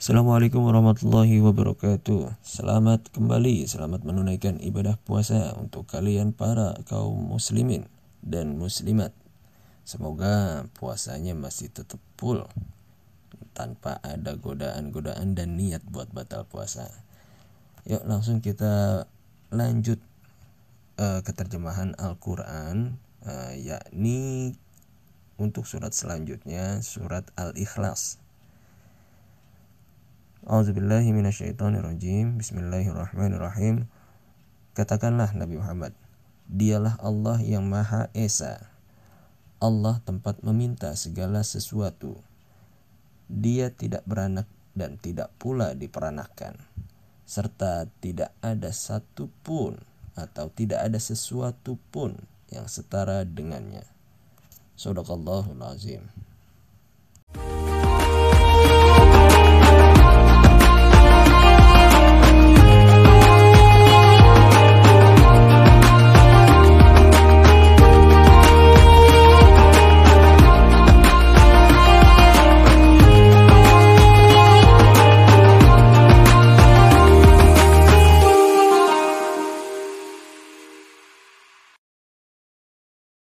Assalamualaikum warahmatullahi wabarakatuh. Selamat kembali, selamat menunaikan ibadah puasa untuk kalian para kaum muslimin dan muslimat. Semoga puasanya masih tetap full Tanpa ada godaan-godaan dan niat buat batal puasa. Yuk langsung kita lanjut uh, ke terjemahan Al-Quran uh, Yakni untuk surat selanjutnya surat Al-Ikhlas A'udzubillahi minasyaitonirrajim. Bismillahirrahmanirrahim. Katakanlah Nabi Muhammad, Dialah Allah yang Maha Esa. Allah tempat meminta segala sesuatu. Dia tidak beranak dan tidak pula diperanakkan. Serta tidak ada satu pun atau tidak ada sesuatu pun yang setara dengannya. Sadaqallahul.